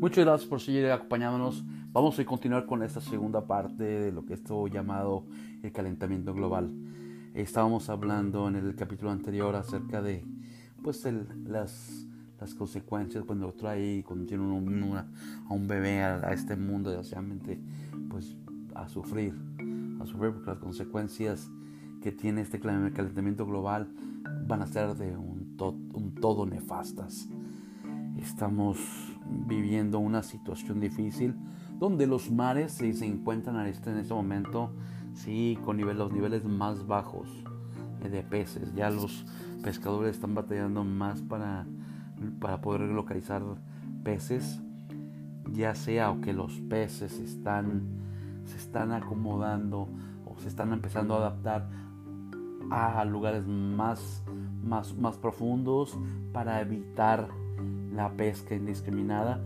Muchas gracias por seguir acompañándonos. Vamos a continuar con esta segunda parte de lo que esto llamado el calentamiento global. Estábamos hablando en el capítulo anterior acerca de pues las, las consecuencias cuando trae cuando tiene a un bebé a, este mundo desgraciadamente pues a sufrir a sufrir porque las consecuencias que tiene este calentamiento global van a ser de un, un todo nefastas estamos viviendo una situación difícil donde los mares se encuentran este, en este momento sí, con los niveles más bajos eh, de peces. Ya los pescadores están batallando más para, para poder localizar peces, ya sea o que los peces están, se están acomodando o se están empezando a adaptar a lugares más, más, más profundos para evitar la pesca indiscriminada.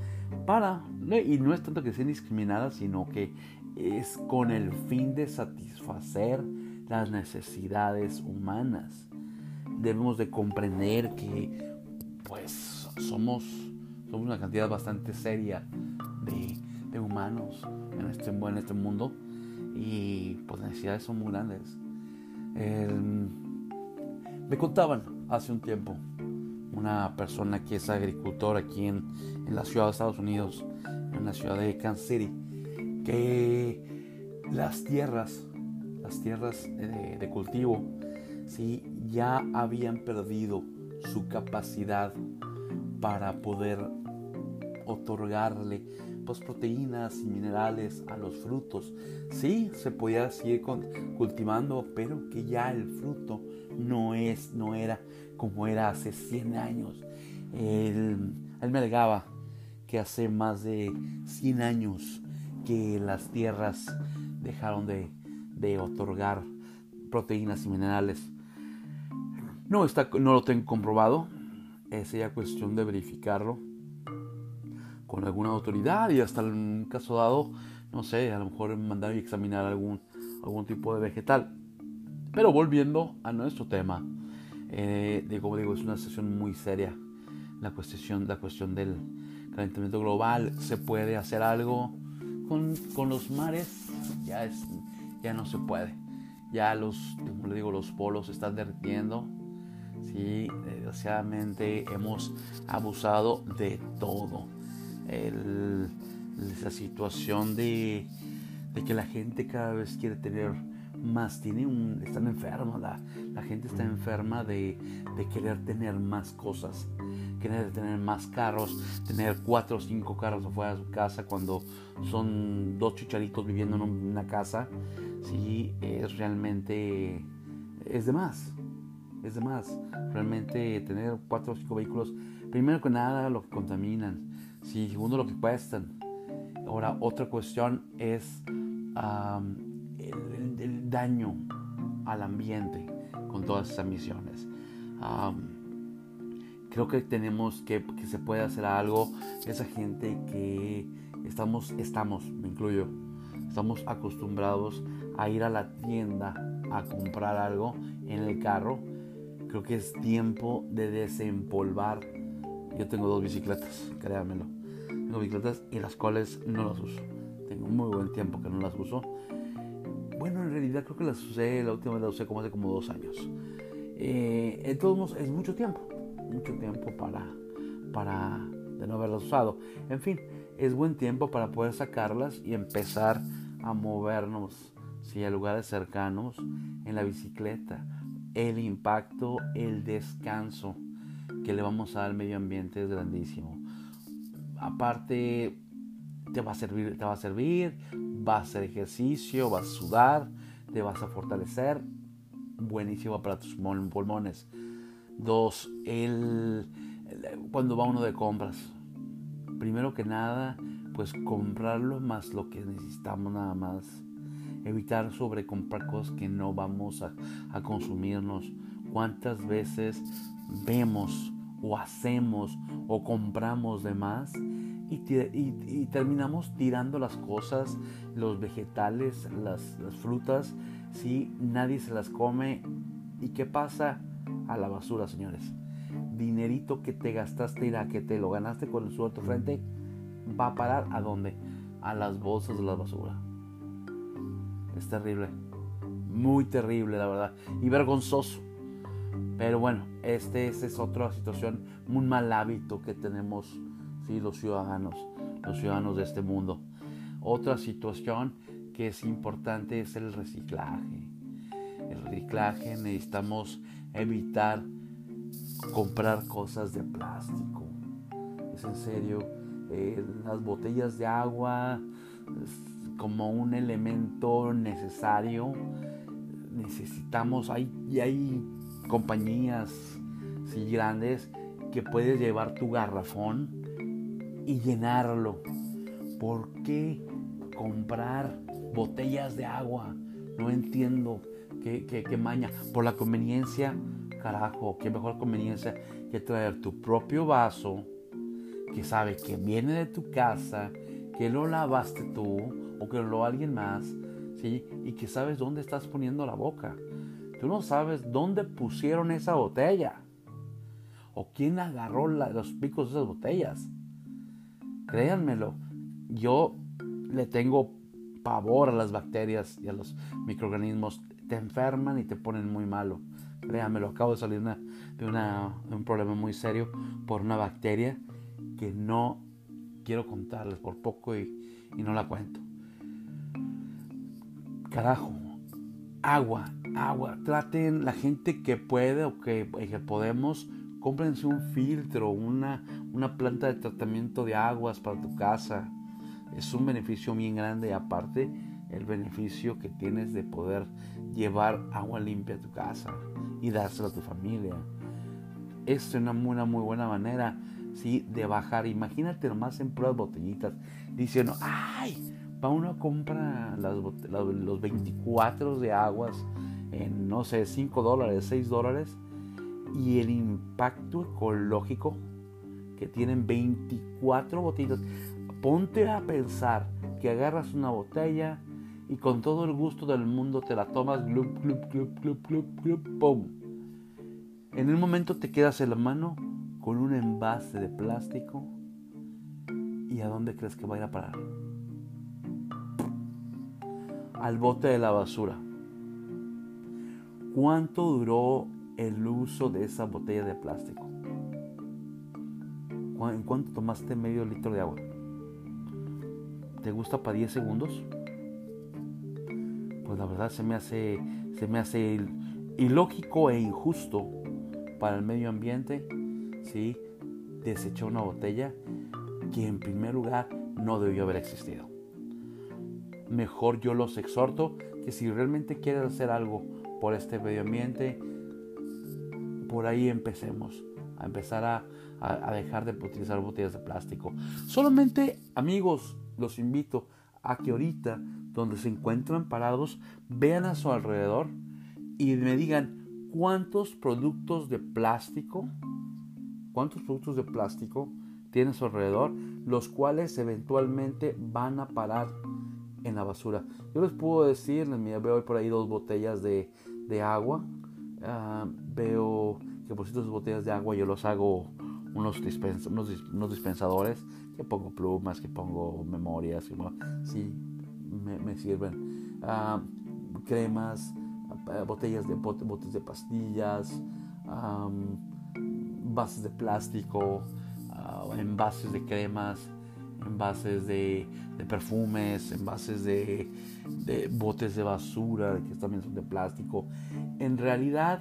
Para y no es tanto que sea indiscriminada sino que es con el fin de satisfacer las necesidades humanas. Debemos de comprender que pues somos somos una cantidad bastante seria de, humanos en este, en este mundo y pues las necesidades son muy grandes me contaban hace un tiempo una persona que es agricultor aquí en, la ciudad de Estados Unidos, en la ciudad de Kansas City, que las tierras, las tierras de, cultivo, ¿sí? ya habían perdido su capacidad para poder otorgarle pues, proteínas y minerales a los frutos. Sí, se podía seguir cultivando, pero que ya el fruto no es, no era como era hace 100 años. Él, me alegaba que hace más de 100 años que las tierras dejaron de, otorgar proteínas y minerales. No, está, no lo tengo comprobado, es ya cuestión de verificarlo con alguna autoridad y hasta en un caso dado, no sé, a lo mejor mandar y examinar algún, algún tipo de vegetal. Pero volviendo a nuestro tema, eh, de, como digo, es una sesión muy seria. La cuestión, la cuestión del calentamiento global, se puede hacer algo con, con los mares, ya, es, ya no se puede. Ya los, como le digo, los polos se están derritiendo. Sí, desgraciadamente hemos abusado de todo. El, la situación de, de que la gente cada vez quiere tener más tiene un, están enfermos, la, la gente está enferma de, de, querer tener más cosas, querer tener más carros, tener cuatro o cinco carros afuera de su casa cuando son dos chicharitos viviendo en una casa, sí, es realmente, es de más, es de más, realmente tener cuatro o cinco vehículos, primero que nada lo que contaminan, sí, segundo lo que cuestan, ahora otra cuestión es el, daño al ambiente con todas esas emisiones. creo que tenemos que, que se puede hacer algo. Esa gente que estamos, estamos, me incluyo, estamos acostumbrados a ir a la tienda a comprar algo en el carro. Creo que es tiempo de desempolvar. Yo tengo dos bicicletas, créanmelo. Tengo bicicletas y las cuales no las uso. Tengo muy buen tiempo que no las uso bueno, en realidad creo que las usé, la última vez la usé como hace como dos años. Eh, en todos modos, es mucho tiempo, mucho tiempo para, para de no haberlas usado. En fin, es buen tiempo para poder sacarlas y empezar a movernos a lugares cercanos en la bicicleta. El impacto, el descanso que le vamos a dar al medio ambiente es grandísimo. Aparte, te va a servir, te va a servir, vas a hacer ejercicio, vas a sudar, te vas a fortalecer, buenísimo para tus pulmones. Dos, el, cuando va uno de compras, primero que nada, pues comprarlo más lo que necesitamos nada más. Evitar sobrecomprar cosas que no vamos a, a consumirnos. ¿Cuántas veces vemos o hacemos o compramos de más y, terminamos tirando las cosas, los vegetales, las, frutas, si nadie se las come. ¿Y qué pasa? a la basura, señores. Dinerito que te gastaste, y que te lo ganaste con el sudor de tu frente, va a parar a dónde? A las bolsas de la basura. Es terrible. Muy terrible, la verdad. Y vergonzoso. Pero bueno, este, esta es otra situación, un mal hábito que tenemos ¿sí? los ciudadanos, los ciudadanos de este mundo. Otra situación que es importante es el reciclaje. El reciclaje necesitamos evitar comprar cosas de plástico. Es en serio, eh, las botellas de agua como un elemento necesario. Necesitamos, hay, y hay compañías sí, grandes que puedes llevar tu garrafón y llenarlo. ¿Por qué comprar botellas de agua? No entiendo qué, qué, maña. Por la conveniencia, carajo, qué mejor conveniencia que traer tu propio vaso que sabe que viene de tu casa, que lo lavaste tú o que lo alguien más, ¿sí? Y que sabes dónde estás poniendo la boca. Tú no sabes dónde pusieron esa botella o quién agarró los picos de esas botellas. Créanmelo, yo le tengo pavor a las bacterias y a los microorganismos. Te enferman y te ponen muy malo. Créanmelo, acabo de salir de, un problema muy serio por una bacteria que no quiero contarles por poco y, y no la cuento. Carajo, agua, agua. Traten la gente que puede o que, que podemos, cómprense un filtro, una, una planta de tratamiento de aguas para tu casa. Es un beneficio bien grande aparte el beneficio que tienes de poder llevar agua limpia a tu casa y dársela a tu familia. Es una muy, buena manera ¿sí? de bajar. Imagínate nomás en pruebas botellitas diciendo, ¡ay! Va uno a comprar los 24 de aguas en, no sé, 5 dólares, 6 dólares. Y el impacto ecológico que tienen 24 botellitas. Ponte a pensar que agarras una botella y con todo el gusto del mundo te la tomas, glup, glup, glup, glup, glup, glup, pum. En el momento te quedas en la mano con un envase de plástico. ¿Y a dónde crees que va a ir a parar? Al bote de la basura. ¿Cuánto duró el uso de esa botella de plástico? ¿En cuánto tomaste medio litro de agua? ¿Te gusta para 10 segundos? Pues la verdad se me hace, se me hace ilógico e injusto para el medio ambiente ¿sí? desechó una botella que en primer lugar no debió haber existido. Mejor yo los exhorto que si realmente quieren hacer algo por este medio ambiente, por ahí empecemos, a empezar a, a dejar de utilizar botellas de plástico. Solamente amigos, los invito a que ahorita, donde se encuentran parados, vean a su alrededor y me digan cuántos productos de plástico cuántos productos de plástico tiene a su alrededor, los cuales eventualmente van a parar en la basura. Yo les puedo decir, veo por ahí dos botellas de, agua. Ah, veo que por cierto botellas de agua yo los hago unos, dispensadores, que pongo plumas, que pongo memorias, sí, me, sirven. Ah, cremas, ah, botellas de botes de pastillas envases de plástico, envases de cremas, envases de, perfumes, envases de, de, botes de basura que también son de plástico. En realidad,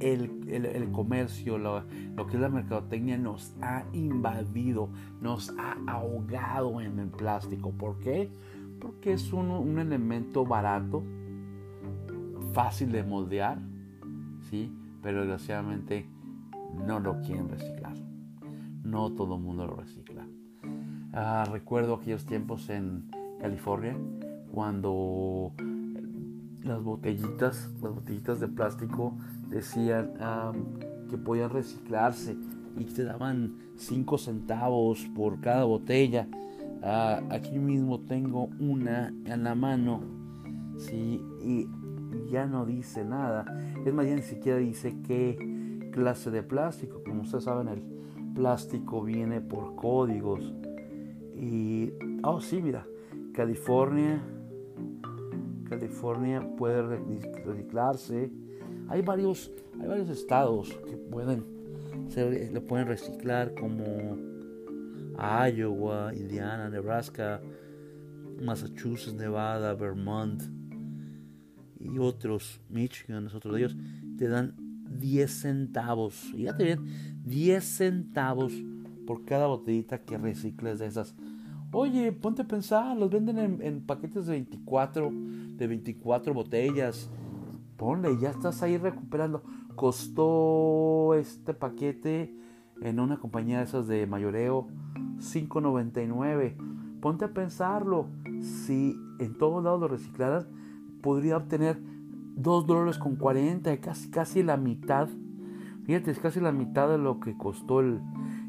el, comercio, lo, que es la mercadotecnia nos ha invadido, nos ha ahogado en el plástico. ¿Por qué? Porque es un, un elemento barato, fácil de moldear, ¿sí? pero desgraciadamente no lo quieren reciclar. No todo el mundo lo recicla. Ah, recuerdo aquellos tiempos en California cuando las botellitas, las botellitas de plástico decían que podían reciclarse y te daban 5 centavos por cada botella. Ah, aquí mismo tengo una en la mano, sí, y ya no dice nada. Es más, ya ni siquiera dice qué clase de plástico. Como ustedes saben, el plástico viene por códigos. Y, oh sí, mira, California, California puede reciclarse. Hay varios, hay varios estados que pueden, se lo pueden reciclar como Iowa, Indiana, Nebraska, Massachusetts, Nevada, Vermont y otros, Michigan, otros de ellos, te dan 10 centavos. Fíjate bien, 10 centavos por cada botellita que recicles de esas. Oye, ponte a pensar, los venden en, paquetes de 24, de 24 botellas. Ponle, ya estás ahí recuperando. Costó este paquete en una compañía de esas de mayoreo 5.99. Ponte a pensarlo. Si en todos lados lo reciclaran, podría obtener 2 dólares con 40, casi, casi la mitad. Fíjate, es casi la mitad de lo que costó el,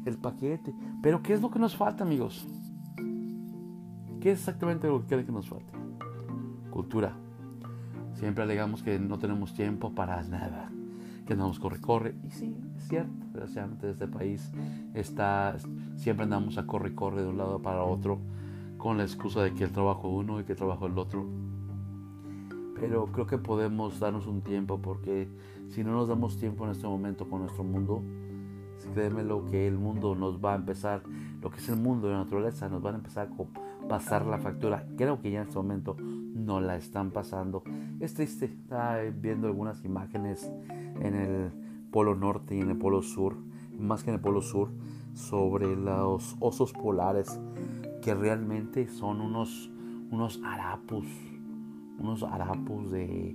el paquete. Pero ¿qué es lo que nos falta, amigos? ¿Qué es exactamente lo que quiere que nos falta? Cultura. Siempre alegamos que no tenemos tiempo para nada, que andamos corre, corre. Y sí, es cierto, desgraciadamente este país está, siempre andamos a corre, corre de un lado para otro, con la excusa de que el trabajo uno y que el trabajo el otro. Pero creo que podemos darnos un tiempo porque si no nos damos tiempo en este momento con nuestro mundo, créeme lo que el mundo nos va a empezar, lo que es el mundo de la naturaleza, nos van a empezar a pasar la factura. Creo que ya en este momento no la están pasando. Es triste, está viendo algunas imágenes en el polo norte y en el polo sur, más que en el polo sur, sobre los osos polares que realmente son unos, unos harapos, unos harapos de,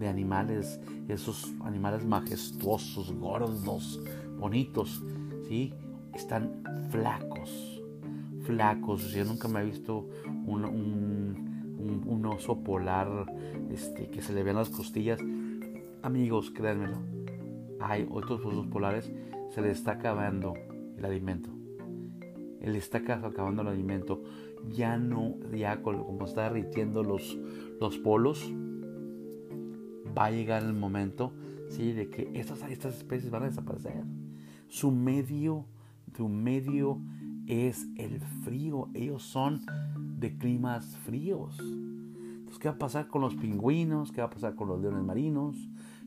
de animales, esos animales majestuosos, gordos, bonitos, ¿sí? Están flacos, flacos. Yo nunca me he visto un, un, oso polar este, que se le vean las costillas. Amigos, créanmelo, hay otros osos polares, se les está acabando el alimento. Le está acabando el alimento. Ya no, ya como está derritiendo los, los polos, va a llegar el momento ¿sí? de que estas, estas especies van a desaparecer. Su medio, su medio es el frío. Ellos son de climas fríos. Entonces, ¿qué va a pasar con los pingüinos? ¿Qué va a pasar con los leones marinos?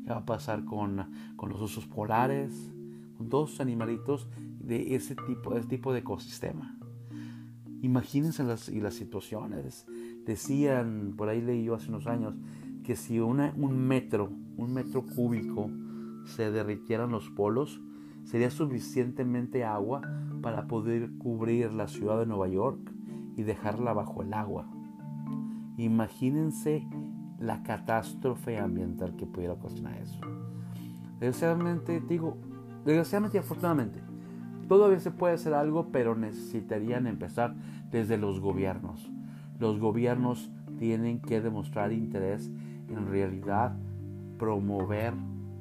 ¿Qué va a pasar con, con los osos polares? Con todos los animalitos de ese tipo, de ecosistema. Imagínense las, y las situaciones. Decían, por ahí leí yo hace unos años, que si un metro, un metro cúbico se derritieran los polos, sería suficientemente agua para poder cubrir la ciudad de Nueva York y dejarla bajo el agua. Imagínense la catástrofe ambiental que pudiera ocasionar eso. Desgraciadamente, digo, desgraciadamente y afortunadamente, todavía se puede hacer algo, pero necesitarían empezar desde los gobiernos. Los gobiernos tienen que demostrar interés en realidad promover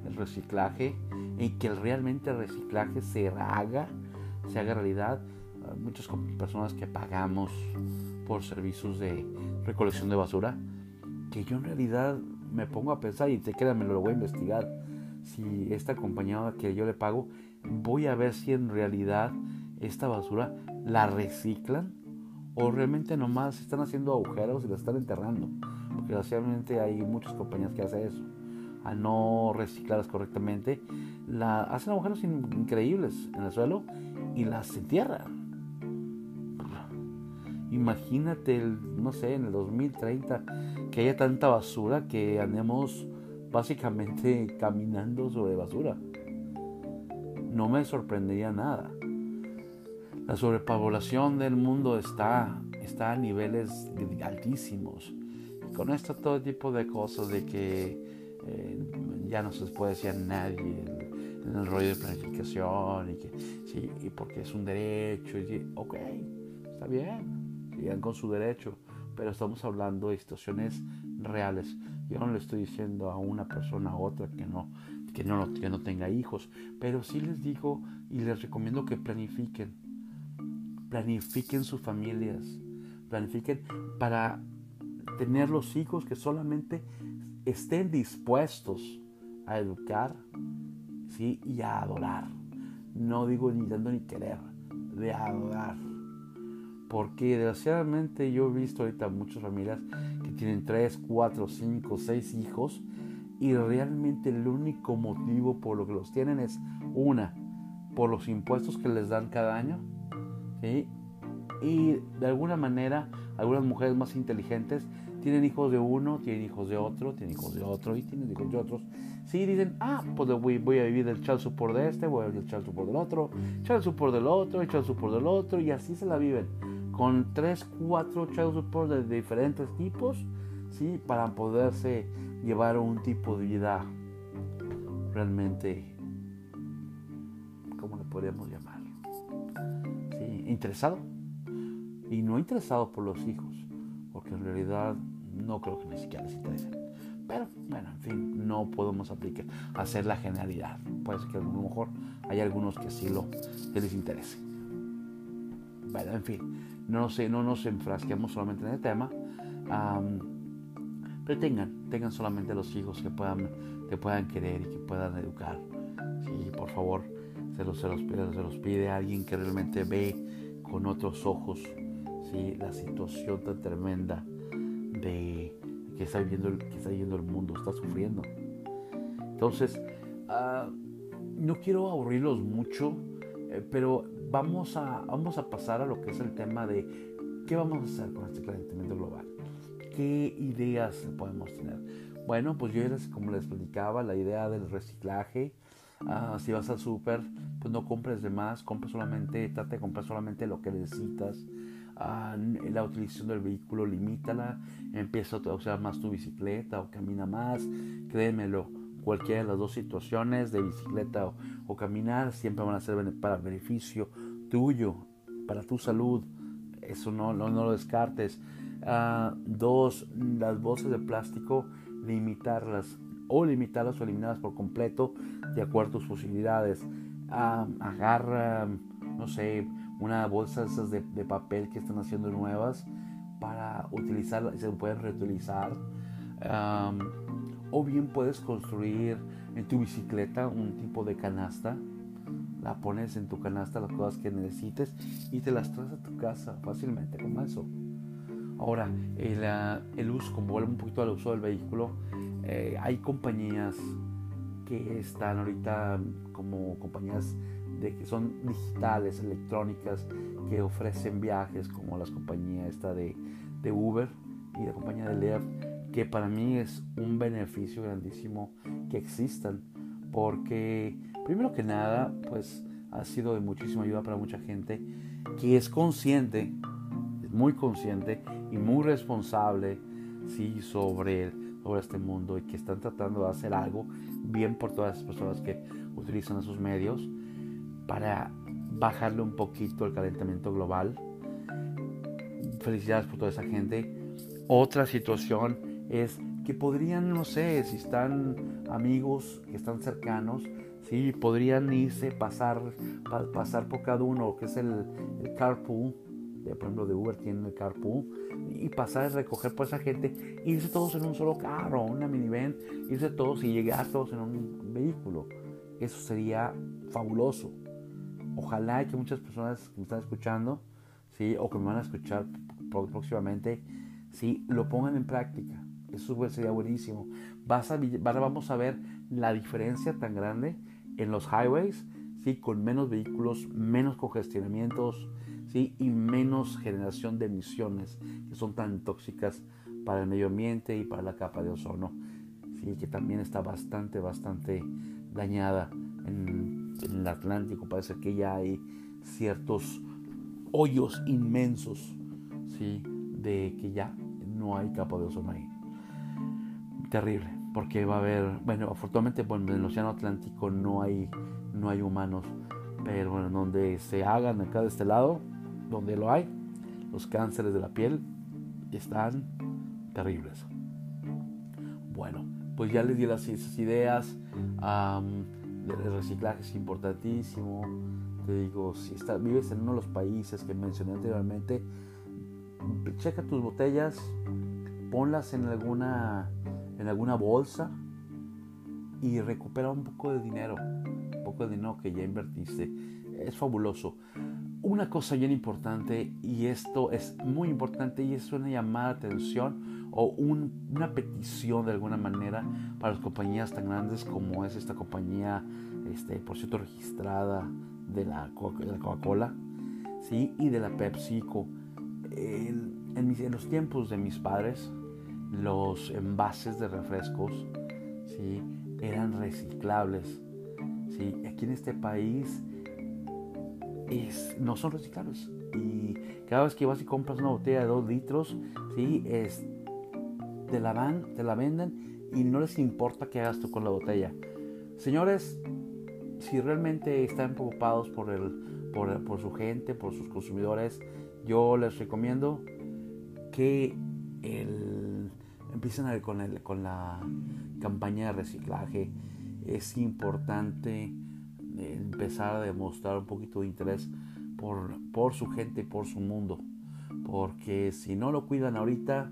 el reciclaje y que realmente el reciclaje se haga, se haga realidad. Muchas personas que pagamos por servicios de recolección de basura, que yo en realidad me pongo a pensar y te me lo voy a investigar. Si esta compañía que yo le pago, voy a ver si en realidad esta basura la reciclan o realmente nomás están haciendo agujeros y la están enterrando. Porque desgraciadamente hay muchas compañías que hacen eso al no reciclarlas correctamente, la, hacen agujeros increíbles en el suelo y las entierran. Imagínate, no sé, en el 2030 que haya tanta basura que andemos básicamente caminando sobre basura. No me sorprendería nada. La sobrepoblación del mundo está, está a niveles altísimos. con esto todo tipo de cosas de que eh, ya no se puede decir a nadie en, el rollo de planificación y que sí, y porque es un derecho. Ok, está bien, sigan con su derecho, pero estamos hablando de situaciones reales. Yo no le estoy diciendo a una persona a otra que no, que no, que no tenga hijos, pero sí les digo y les recomiendo que planifiquen. Planifiquen sus familias, planifiquen para tener los hijos que solamente estén dispuestos a educar, ¿sí? Y a adorar. No digo ni dando ni querer, de adorar. Porque desgraciadamente yo he visto ahorita muchas familias que tienen 3, 4, 5, 6 hijos y realmente el único motivo por lo que los tienen es una, por los impuestos que les dan cada año, ¿sí? Y de alguna manera, algunas mujeres más inteligentes tienen hijos de uno, tienen hijos de otro, tienen hijos de otro y tienen hijos de otros. Sí, dicen, ah, pues voy, a vivir del child support de este, voy a vivir del child support del otro, child support del otro, child support del otro, y así se la viven. Con tres, cuatro child support de diferentes tipos, sí, para poderse llevar un tipo de vida realmente, ¿cómo le podríamos llamar? Interesado. Y no interesado por los hijos, porque en realidad no creo que ni siquiera les interese. Pero bueno, en fin, no podemos aplicar, hacer la generalidad. Puede ser que a lo mejor hay algunos que sí lo, les interese. Bueno, en fin, no nos enfrasquemos solamente en el tema. pero tengan, tengan solamente los hijos que puedan, que puedan querer y que puedan educar. Sí, por favor, se los, se los, se los pide a alguien que realmente ve con otros ojos ¿sí? la situación tan tremenda de que está viviendo el, que está viviendo el mundo, está sufriendo. Entonces, ah, no quiero aburrirlos mucho, eh, pero vamos a, vamos a pasar a lo que es el tema de qué vamos a hacer con este calentamiento global. ¿Qué ideas podemos tener? Bueno, pues yo les, como les explicaba, la idea del reciclaje. Ah, si vas al súper, pues no compres de más, compra solamente, trata de comprar solamente lo que necesitas la utilización del vehículo, limítala, empieza a usar más tu bicicleta o camina más, créemelo, cualquiera de las dos situaciones de bicicleta o, caminar siempre van a ser para beneficio tuyo, para tu salud, eso no, no, lo descartes. Ah, dos, las bolsas de plástico, limitarlas o limitarlas o eliminarlas por completo de acuerdo a tus posibilidades. Ah, agarra, no sé, una bolsa esas de, papel que están haciendo nuevas para utilizar, se pueden reutilizar. o bien puedes construir en tu bicicleta un tipo de canasta. La pones en tu canasta las cosas que necesites y te las traes a tu casa fácilmente con eso. Ahora, el, ah, el uso, como vuelve un poquito al uso del vehículo, eh, hay compañías que están ahorita como compañías de que son digitales, electrónicas, que ofrecen viajes como las compañías esta de, de Uber y la compañía de Lyft, que para mí es un beneficio grandísimo que existan, porque primero que nada, pues ha sido de muchísima ayuda para mucha gente que es consciente, es muy consciente y muy responsable sí, sobre, sobre este mundo y que están tratando de hacer algo bien por todas las personas que utilizan esos medios para bajarle un poquito el calentamiento global. Felicidades por toda esa gente. Otra situación es que podrían, no sé, si están amigos que están cercanos, sí, podrían irse, pasar, pasar por cada uno, que es el, carpool, de, por ejemplo de Uber tienen el carpool, y pasar a recoger por esa gente, irse todos en un solo carro, una minivan, irse todos y llegar todos en un vehículo. Eso sería fabuloso ojalá que muchas personas que me están escuchando, ¿sí? o que me van a escuchar próximamente, ¿sí? lo pongan en práctica. Eso sería buenísimo. Vas a, vamos a ver la diferencia tan grande en los highways, ¿sí? con menos vehículos, menos congestionamientos ¿sí? y menos generación de emisiones que son tan tóxicas para el medio ambiente y para la capa de ozono, ¿sí? que también está bastante, bastante dañada en en el Atlántico parece que ya hay ciertos hoyos inmensos, ¿sí? De que ya no hay capa de ozono ahí. Terrible, porque va a haber, bueno, afortunadamente en el Océano Atlántico no hay, no hay humanos, pero bueno, donde se hagan acá de este lado, donde lo hay, los cánceres de la piel están terribles. Bueno, pues ya les di las ideas el reciclaje es importantísimo. Te digo, si vives en uno de los países que mencioné anteriormente, checa tus botellas, ponlas en alguna, en alguna bolsa, y recupera un poco de dinero, un poco de dinero que ya invertiste. Es fabuloso. Una cosa bien importante, y esto es muy importante, y es una llamada atención o una petición de alguna manera para las compañías tan grandes como es esta compañía, este, por cierto, registrada de la Coca-Cola ¿sí? y de la PepsiCo. En, en, los tiempos de mis padres, los envases de refrescos ¿sí? eran reciclables. ¿sí? Aquí en este país no son reciclables. Y cada vez que vas y compras una botella de 2 litros, ¿sí? Te, la van, te la venden y no les importa qué hagas tú con la botella. Señores, si realmente están preocupados por, el, por, su gente, por sus consumidores, yo les recomiendo que el, empiecen a, con, el, con la campaña de reciclaje. Es importante empezar a demostrar un poquito de interés por, por su gente, por su mundo. Porque si no lo cuidan ahorita,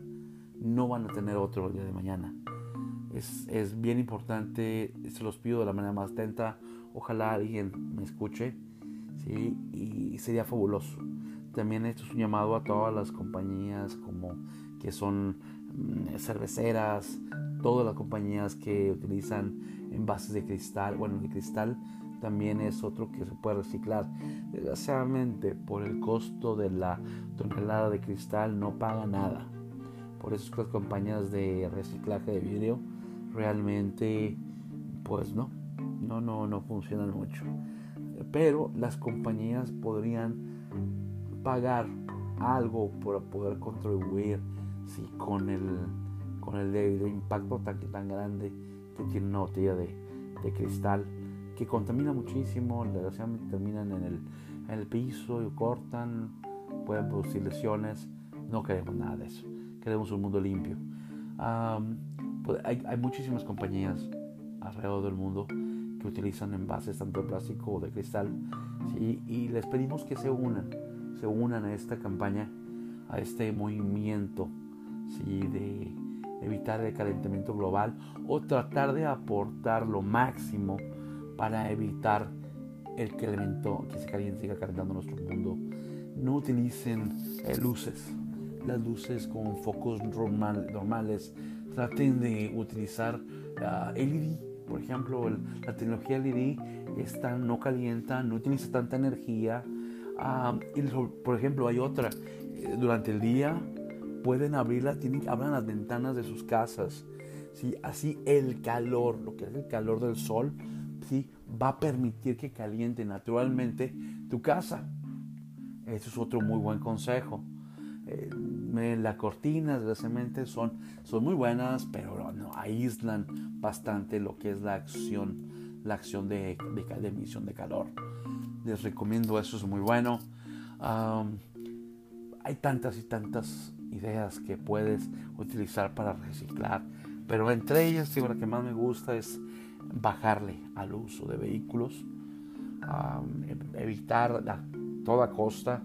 no van a tener otro día de mañana. Es, es, bien importante, se los pido de la manera más atenta. Ojalá alguien me escuche ¿sí? y sería fabuloso. También esto es un llamado a todas las compañías como que son mm, cerveceras, todas las compañías que utilizan envases de cristal, bueno, de cristal también es otro que se puede reciclar. Desgraciadamente, por el costo de la tonelada de cristal no paga nada. Por eso es que las compañías de reciclaje de vidrio realmente, pues no, no, no, no funcionan mucho. Pero las compañías podrían pagar algo para poder contribuir sí, con el con el impacto tan, tan grande que tiene una botella de, de cristal que contamina muchísimo, desgraciadamente terminan en el, en el piso y cortan, pueden producir lesiones. No queremos nada de eso, queremos un mundo limpio. pues hay, muchísimas compañías alrededor del mundo que utilizan envases tanto de plástico o de cristal y les pedimos que se unan, se unan a esta campaña, a este movimiento de evitar el calentamiento global o tratar de aportar lo máximo para evitar el que elemento que se caliente siga calentando nuestro mundo. No utilicen eh, luces, las luces con focos normales. Traten de utilizar uh, LED, por ejemplo, la tecnología LED esta no calienta, no utiliza tanta energía. Ah, y, por ejemplo, hay otra, eh, durante el día pueden abrirla, tienen, abran las ventanas de sus casas. ¿sí? Así el calor, lo que es el calor del sol, va a permitir que caliente naturalmente tu casa. Eso es otro muy buen consejo. Eh, las cortinas de son, son muy buenas, pero no, aíslan bastante lo que es la acción, la acción de, de, emisión de calor. Les recomiendo eso, es muy bueno. hay tantas y tantas ideas que puedes utilizar para reciclar, pero entre ellas, la que más me gusta es bajarle al uso de vehículos, evitar a toda costa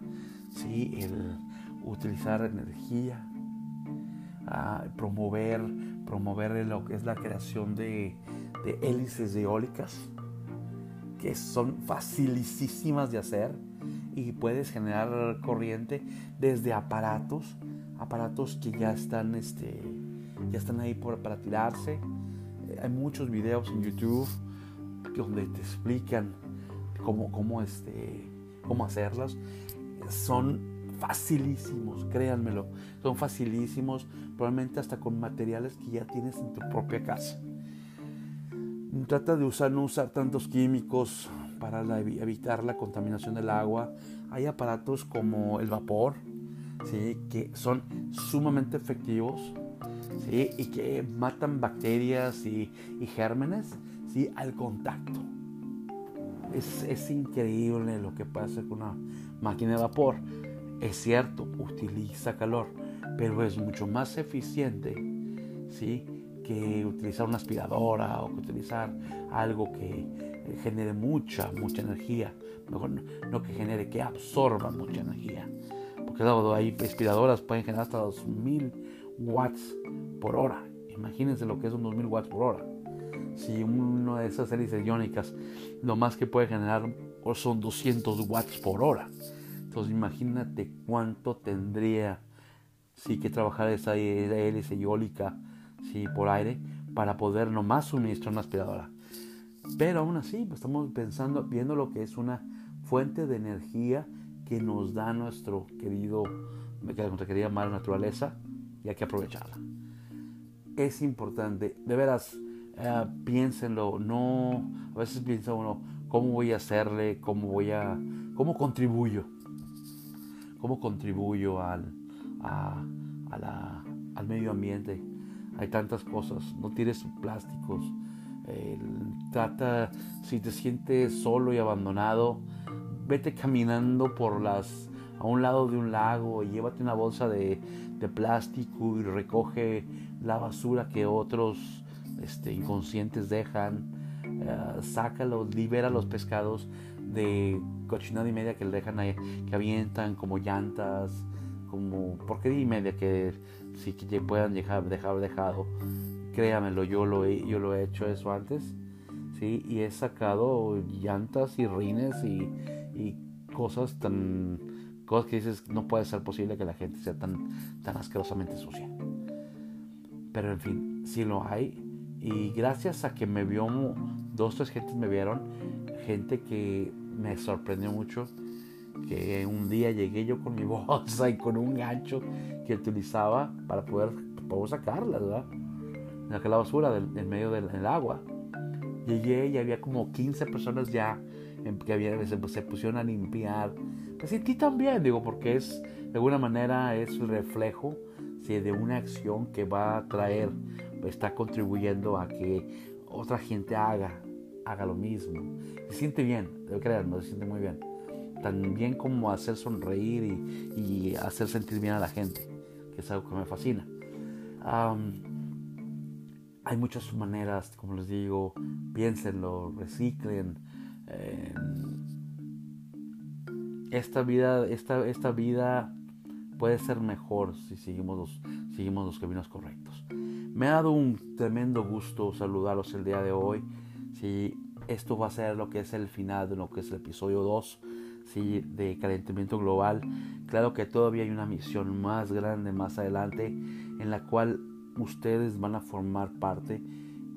¿sí? el utilizar energía, promover, promover lo que es la creación de, hélices eólicas, que son facilísimas de hacer y puedes generar corriente desde aparatos, aparatos que ya están, este, ya están ahí para tirarse hay muchos videos en YouTube donde te explican cómo, cómo, este, cómo hacerlas. Son facilísimos, créanmelo. Son facilísimos, probablemente hasta con materiales que ya tienes en tu propia casa. Trata de usar, no usar tantos químicos para evitar la contaminación del agua. Hay aparatos como el vapor, ¿sí? que son sumamente efectivos y que matan bacterias y, gérmenes ¿sí? al contacto. Es, es, increíble lo que pasa con una máquina de vapor. Es cierto, utiliza calor, pero es mucho más eficiente ¿sí? que utilizar una aspiradora o que utilizar algo que genere mucha, mucha energía. Mejor no, que genere, que absorba mucha energía. Porque hay aspiradoras pueden generar hasta 2000 watts por hora. Imagínense lo que es un 2000 watts por hora. si una de esas hélices iónicas lo más que puede generar son 200 watts por hora. Entonces imagínate cuánto tendría sí que trabajar esa hélice iónica sí, por aire para poder nomás suministrar una aspiradora. Pero aún así, pues estamos pensando, viendo lo que es una fuente de energía que nos da nuestro querido, nuestra querida madre naturaleza y hay que aprovecharla. Es importante, de veras, eh, piénsenlo, no, a veces piensa uno, ¿cómo voy a hacerle? ¿Cómo voy a, cómo contribuyo? ¿Cómo contribuyo al, al medio ambiente? Hay tantas cosas, no tires plásticos, trata, si te sientes solo y abandonado, vete caminando por las, a un lado de un lago y llévate una bolsa de, plástico y recoge la basura que otros este, inconscientes dejan. Uh, sácalos, libera los pescados de cochinada y media que le dejan ahí, que avientan como llantas, como porquería y media que sí que puedan dejar, dejar dejado. Créamelo, yo lo, he, yo lo he hecho eso antes. ¿sí? Y he sacado llantas y rines y, y cosas tan cosas que dices no puede ser posible que la gente sea tan tan asquerosamente sucia pero en fin sí lo hay y gracias a que me vio dos tres gentes me vieron gente que me sorprendió mucho que un día llegué yo con mi bolsa y con un gancho que utilizaba para poder, poder sacarla ¿verdad? de la basura del, medio del agua llegué y había como 15 personas ya que había, se, se, pusieron a limpiar. Me sentí también, digo, porque es, de alguna manera, es el reflejo de una acción que va a traer, está contribuyendo a que otra gente haga, haga lo mismo. Se siente bien, debo creerlo, se siente muy bien. Tan bien como hacer sonreír y, hacer sentir bien a la gente, que es algo que me fascina. hay muchas maneras, como les digo, piénsenlo, reciclen, esta vida, esta, esta vida puede ser mejor si seguimos los, seguimos los caminos correctos. Me ha dado un tremendo gusto saludaros el día de hoy. Si esto va a ser lo que es el final de lo que es el episodio 2 ¿sí? de calentamiento global. Claro que todavía hay una misión más grande más adelante en la cual ustedes van a formar parte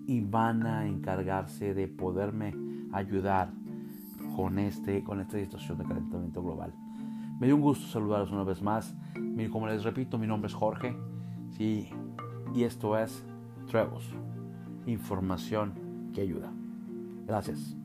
y van a encargarse de poderme ayudar con, este, con esta situación de calentamiento global. Me dio un gusto saludaros una vez más. Como les repito, mi nombre es Jorge sí, y esto es Trevos, información que ayuda. Gracias.